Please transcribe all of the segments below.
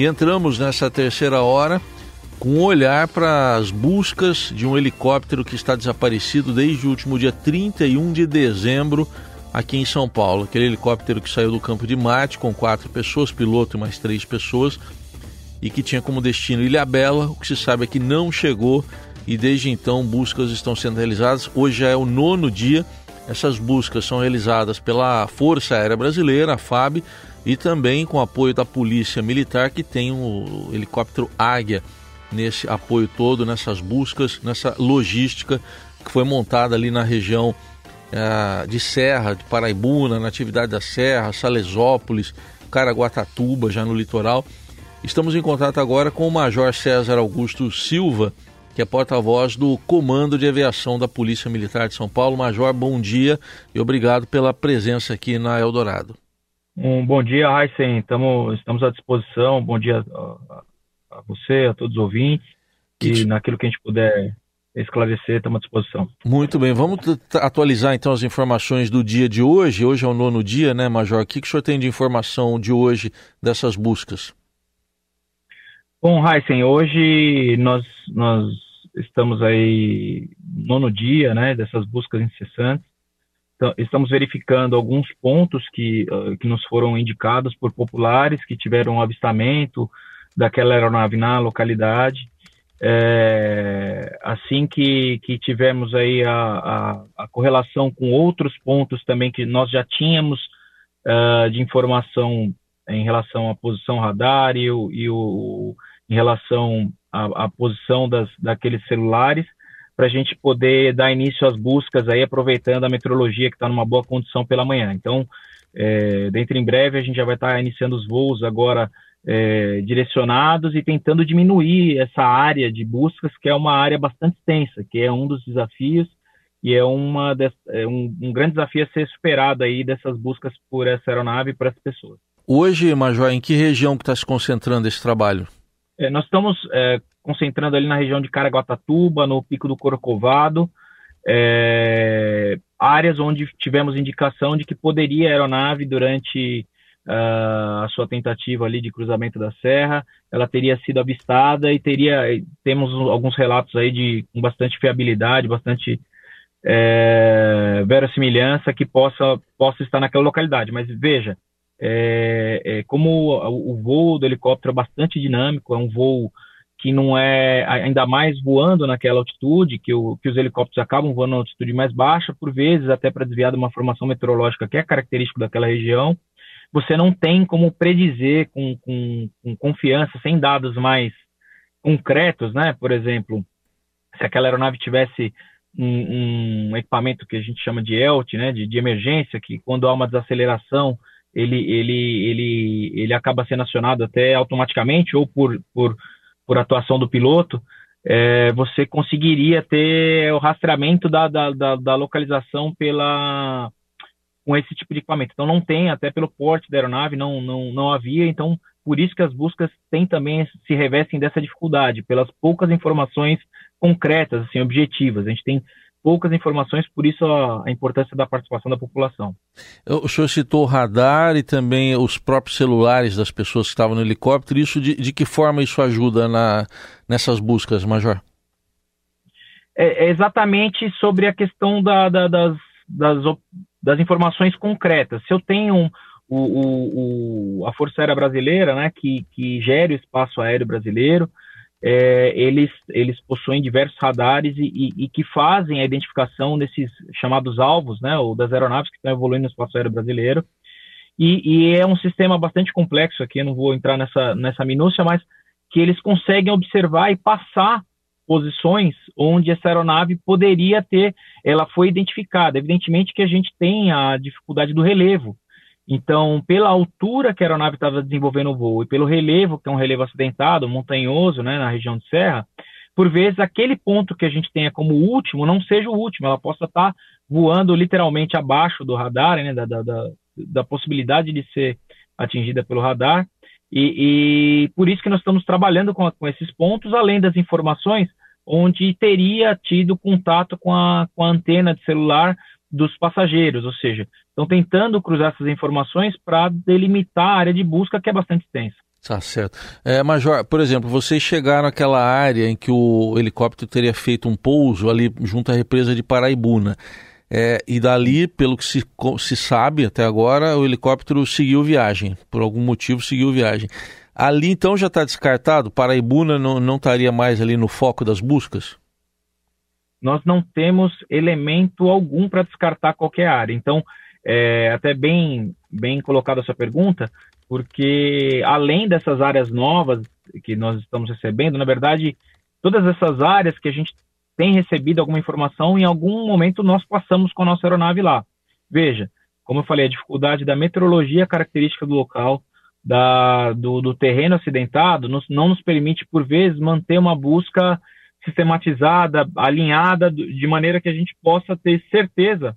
E entramos nessa terceira hora com um olhar para as buscas de um helicóptero que está desaparecido desde o último dia 31 de dezembro aqui em São Paulo. Aquele helicóptero que saiu do campo de Mate com quatro pessoas, piloto e mais três pessoas, e que tinha como destino Ilha Bela. O que se sabe é que não chegou e desde então buscas estão sendo realizadas. Hoje já é o nono dia. Essas buscas são realizadas pela Força Aérea Brasileira, a FAB, e também com apoio da Polícia Militar, que tem o helicóptero Águia nesse apoio todo, nessas buscas, nessa logística que foi montada ali na região é, de Serra, de Paraibuna, na atividade da Serra, Salesópolis, Caraguatatuba, já no litoral. Estamos em contato agora com o Major César Augusto Silva, que é porta-voz do Comando de Aviação da Polícia Militar de São Paulo. Major, bom dia e obrigado pela presença aqui na Eldorado. Um bom dia, Heisen. estamos à disposição. Bom dia a, a você, a todos os ouvintes. E naquilo que a gente puder esclarecer, estamos à disposição. Muito bem, vamos atualizar então as informações do dia de hoje. Hoje é o nono dia, né, Major? O que, que o senhor tem de informação de hoje dessas buscas? Bom, Heisen, hoje nós, nós estamos aí nono dia né, dessas buscas incessantes. Então, estamos verificando alguns pontos que, uh, que nos foram indicados por populares que tiveram um avistamento daquela aeronave na localidade. É, assim que, que tivemos aí a, a, a, correlação com outros pontos também que nós já tínhamos uh, de informação em relação à posição radar e o, e o em relação à, à posição das, daqueles celulares, para a gente poder dar início às buscas aí, aproveitando a meteorologia que está numa boa condição pela manhã. Então, é, dentro em breve, a gente já vai estar tá iniciando os voos agora é, direcionados e tentando diminuir essa área de buscas, que é uma área bastante extensa, que é um dos desafios e é, uma é um, um, grande desafio a ser superado aí dessas buscas por essa aeronave e por essas pessoas. Hoje, Major, em que região que está se concentrando esse trabalho? É, nós estamos é, concentrando ali na região de Caraguatatuba, no Pico do Corcovado, é, áreas onde tivemos indicação de que poderia a aeronave durante uh, a sua tentativa ali de cruzamento da serra, ela teria sido avistada e teria temos alguns relatos aí de com bastante fiabilidade, bastante é, verossimilhança que possa possa estar naquela localidade. Mas veja, é, é, como o, o, voo do helicóptero é bastante dinâmico, é um voo que não é ainda mais voando naquela altitude, que, o, que os helicópteros acabam voando na altitude mais baixa, por vezes até para desviar de uma formação meteorológica que é característica daquela região, você não tem como predizer com, com, com confiança, sem dados mais concretos, né? Por exemplo, se aquela aeronave tivesse um, um, equipamento que a gente chama de ELT, né, de, de emergência, que quando há uma desaceleração ele, ele, ele, ele acaba sendo acionado até automaticamente ou por, por, por atuação do piloto, é, você conseguiria ter o rastreamento da, da, da, da, localização pela com esse tipo de equipamento. Então não tem, até pelo porte da aeronave, não, não, não havia, então por isso que as buscas têm também se revestem dessa dificuldade, pelas poucas informações concretas, assim, objetivas. A gente tem poucas informações, por isso a, a, importância da participação da população. O senhor citou o radar e também os próprios celulares das pessoas que estavam no helicóptero. Isso de, de que forma isso ajuda na, nessas buscas, Major? É, é exatamente sobre a questão da, da, das, das, das, informações concretas. Se eu tenho o, o, o, a Força Aérea Brasileira, né, que, que gere o espaço aéreo brasileiro, é, eles, eles possuem diversos radares e, e, e, que fazem a identificação desses chamados alvos, né, ou das aeronaves que estão evoluindo no espaço aéreo brasileiro. E, e, é um sistema bastante complexo aqui, eu não vou entrar nessa, nessa minúcia, mas que eles conseguem observar e passar posições onde essa aeronave poderia ter, ela foi identificada. Evidentemente que a gente tem a dificuldade do relevo, então, pela altura que a aeronave estava desenvolvendo o voo e pelo relevo, que é um relevo acidentado, montanhoso, né, na região de serra, por vezes aquele ponto que a gente tenha como último não seja o último, ela possa estar tá voando literalmente abaixo do radar, né, da, da, da, da possibilidade de ser atingida pelo radar. E, e, por isso que nós estamos trabalhando com, com, esses pontos, além das informações onde teria tido contato com a, com a antena de celular dos passageiros, ou seja, estão tentando cruzar essas informações para delimitar a área de busca que é bastante extensa. Tá certo. É, Major, por exemplo, vocês chegaram naquela área em que o helicóptero teria feito um pouso ali junto à represa de Paraibuna. É, e dali, pelo que se, se sabe até agora, o helicóptero seguiu viagem. Por algum motivo seguiu viagem. Ali então já está descartado? Paraibuna não, não estaria mais ali no foco das buscas? Nós não temos elemento algum para descartar qualquer área. Então, é, até bem, bem colocada a sua pergunta, porque além dessas áreas novas que nós estamos recebendo, na verdade, todas essas áreas que a gente tem recebido alguma informação, em algum momento nós passamos com a nossa aeronave lá. Veja, como eu falei, a dificuldade da meteorologia característica do local, da, do, do, terreno acidentado, nos, não nos permite, por vezes, manter uma busca sistematizada, alinhada, de maneira que a gente possa ter certeza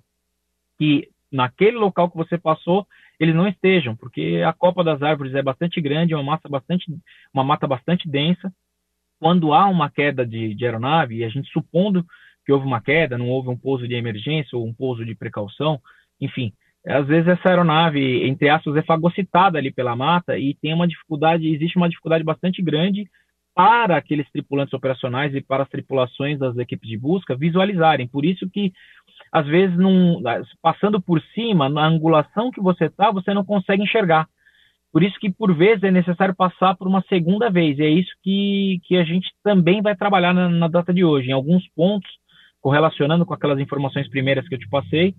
que naquele local que você passou eles não estejam, porque a copa das árvores é bastante grande, é uma massa bastante, uma mata bastante densa. Quando há uma queda de, de aeronave, e a gente supondo que houve uma queda, não houve um pouso de emergência ou um pouso de precaução, enfim, às vezes essa aeronave, entre aspas, é fagocitada ali pela mata e tem uma dificuldade, existe uma dificuldade bastante grande para aqueles tripulantes operacionais e para as tripulações das equipes de busca visualizarem. Por isso que às vezes, num, passando por cima, na angulação que você está, você não consegue enxergar. Por isso que, por vezes, é necessário passar por uma segunda vez. E é isso que, que a gente também vai trabalhar na, na data de hoje. Em alguns pontos, correlacionando com aquelas informações primeiras que eu te passei,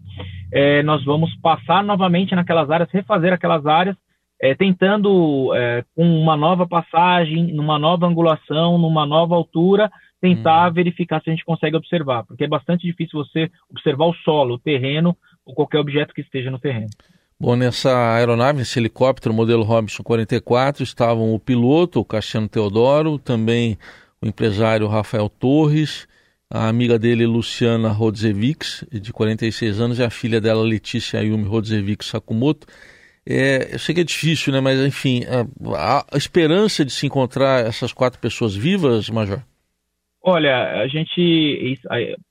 é, nós vamos passar novamente naquelas áreas, refazer aquelas áreas, é, tentando, é, com uma nova passagem, numa nova angulação, numa nova altura, tentar hum. verificar se a gente consegue observar, porque é bastante difícil você observar o solo, o terreno ou qualquer objeto que esteja no terreno. Bom, nessa aeronave, esse helicóptero modelo Robinson 44, estavam o piloto, o Cassiano Teodoro, também o empresário Rafael Torres, a amiga dele, Luciana Rodzevics, de 46 anos, e a filha dela, Letícia Ayumi Rodzevics Sakumoto. É, eu sei que é difícil, né? Mas, enfim, a, a esperança de se encontrar essas quatro pessoas vivas, Major? Olha, a gente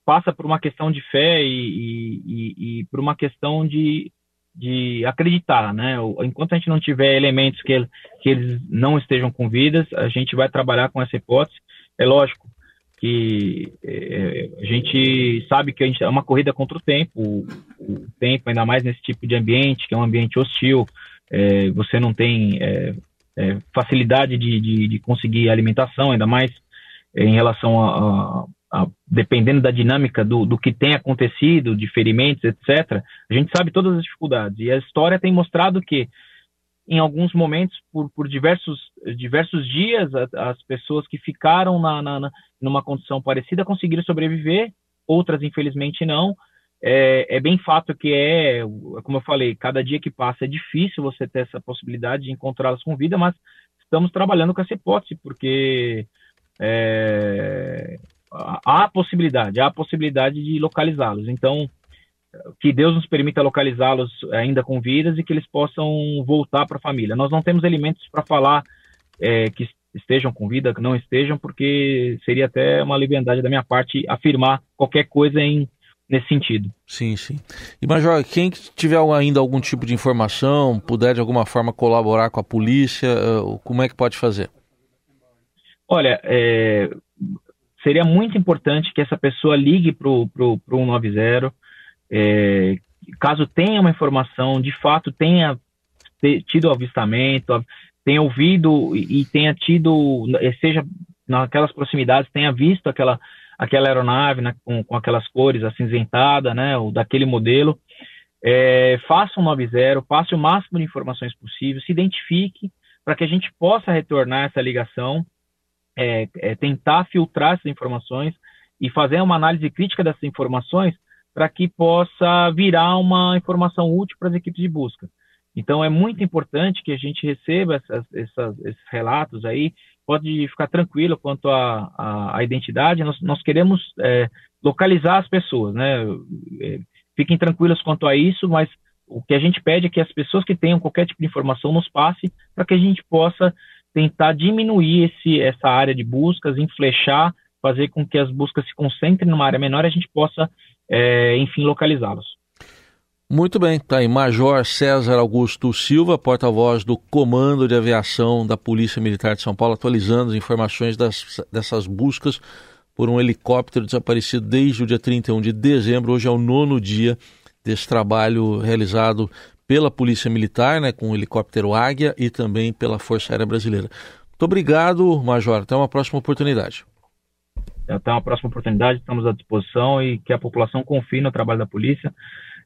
passa por uma questão de fé e, e, e por uma questão de, de acreditar, né? Enquanto a gente não tiver elementos que, que eles não estejam com vidas, a gente vai trabalhar com essa hipótese. É lógico que é, a gente sabe que a gente é uma corrida contra o tempo, o, o, tempo, ainda mais nesse tipo de ambiente, que é um ambiente hostil, é, você não tem é, é facilidade de, de, de conseguir alimentação, ainda mais em relação a, a, a dependendo da dinâmica do, do, que tem acontecido, de ferimentos, etc., a gente sabe todas as dificuldades. E a história tem mostrado que, em alguns momentos, por, por diversos, diversos dias, a, as pessoas que ficaram na, na, numa condição parecida conseguiram sobreviver, outras, infelizmente, não. É, é, bem fato que é, como eu falei, cada dia que passa é difícil você ter essa possibilidade de encontrá-las com vida, mas estamos trabalhando com essa hipótese, porque é, há possibilidade, há possibilidade de localizá-los. Então, que Deus nos permita localizá-los ainda com vidas e que eles possam voltar para a família. Nós não temos elementos para falar é, que estejam com vida, que não estejam, porque seria até uma liberdade da minha parte afirmar qualquer coisa em, nesse sentido. Sim, sim. E Major, quem tiver ainda algum tipo de informação, puder de alguma forma colaborar com a polícia, eh, como é que pode fazer? Olha, é, seria muito importante que essa pessoa ligue para o 190, é, caso tenha uma informação, de fato tenha tido avistamento, tenha ouvido e tenha tido, seja naquelas proximidades, tenha visto aquela, aquela aeronave né, com, com aquelas cores acinzentada, né, ou daquele modelo, é, faça um 90, passe o máximo de informações possível, se identifique para que a gente possa retornar essa ligação é, é tentar filtrar essas informações e fazer uma análise crítica dessas informações para que possa virar uma informação útil para as equipes de busca. Então, é muito importante que a gente receba essas, essas, esses relatos aí. Pode ficar tranquilo quanto à identidade. Nós, nós queremos é, localizar as pessoas, né? É, fiquem tranquilos quanto a isso, mas o que a gente pede é que as pessoas que tenham qualquer tipo de informação nos passe para que a gente possa tentar diminuir esse, essa área de buscas, enflechar, fazer com que as buscas se concentrem numa área menor e a gente possa, é, enfim, localizá-los. Muito bem, tá aí Major César Augusto Silva, porta-voz do Comando de Aviação da Polícia Militar de São Paulo, atualizando as informações das, dessas buscas por um helicóptero desaparecido desde o dia 31 de dezembro. Hoje é o nono dia desse trabalho realizado pela Polícia Militar, né, com o helicóptero Águia e também pela Força Aérea Brasileira. Muito obrigado, Major. Até uma próxima oportunidade. Até uma próxima oportunidade, estamos à disposição e que a população confie no trabalho da polícia.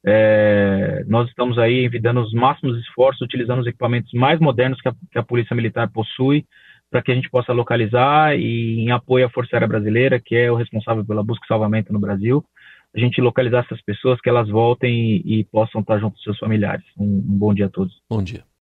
É, nós estamos aí envidando os máximos esforços, utilizando os equipamentos mais modernos que a, que a Polícia Militar possui, para que a gente possa localizar e em apoio à Força Aérea Brasileira, que é o responsável pela busca e salvamento no Brasil, a gente localizar essas pessoas, que elas voltem e, e possam estar junto com seus familiares. Um, um bom dia a todos. Bom dia.